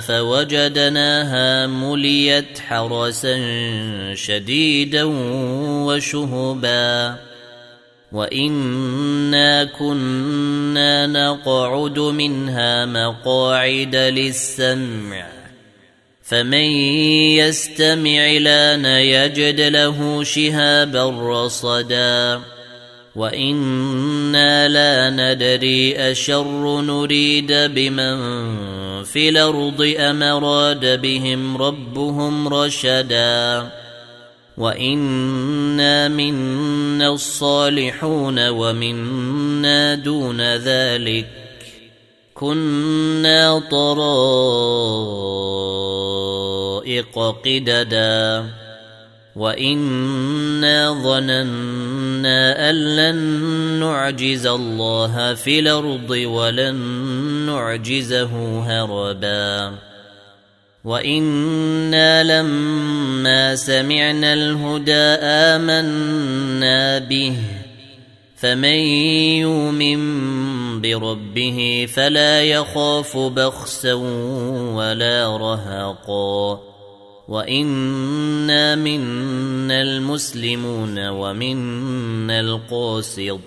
فوجدناها مليت حرسا شديدا وشهبا. وإنا كنا نقعد منها مقاعد للسمع. فمن يستمع لأن يجد له شهابا رصدا. وإنا لا ندري أشر نريد بمن في الأرض أم اراد بهم ربهم رشدا وإنا منا الصالحون ومنا دون ذلك كنا طرائق قددا وإنا ظننا أن لن نعجز الله في الأرض ولن نعجزه هربا. وإنا لما سمعنا الهدى آمنا به فمن يؤمن بربه فلا يخاف بخسا ولا رهقا. وإنا منا المسلمون ومنا القاسطون.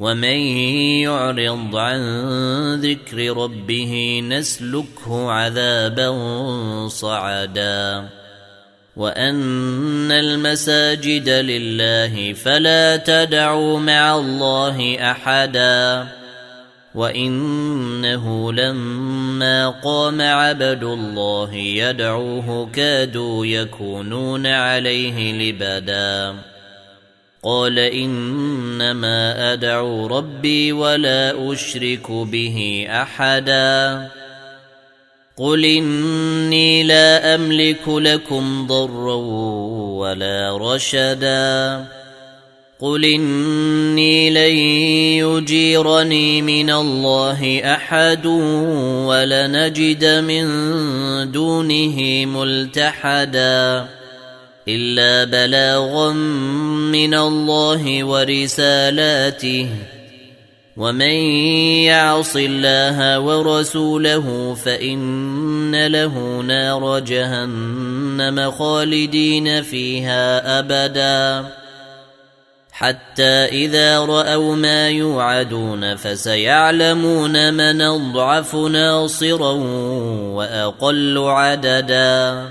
ومن يعرض عن ذكر ربه نسلكه عذابا صعدا وان المساجد لله فلا تدعوا مع الله احدا وانه لما قام عبد الله يدعوه كادوا يكونون عليه لبدا قال إنما أدعو ربي ولا أشرك به أحدا. قل إني لا أملك لكم ضرا ولا رشدا. قل إني لن يجيرني من الله أحد ولنجد من دونه ملتحدا. إلا بلاغا من الله ورسالاته. ومن يعص الله ورسوله فإن له نار جهنم خالدين فيها أبدا. حتى إذا رأوا ما يوعدون فسيعلمون من أضعف ناصرا وأقل عددا.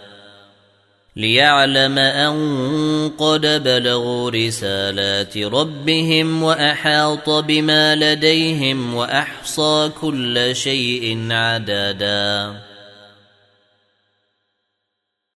ليعلم أن قد بلغوا رسالات ربهم وأحاط بما لديهم وأحصى كل شيء عددا.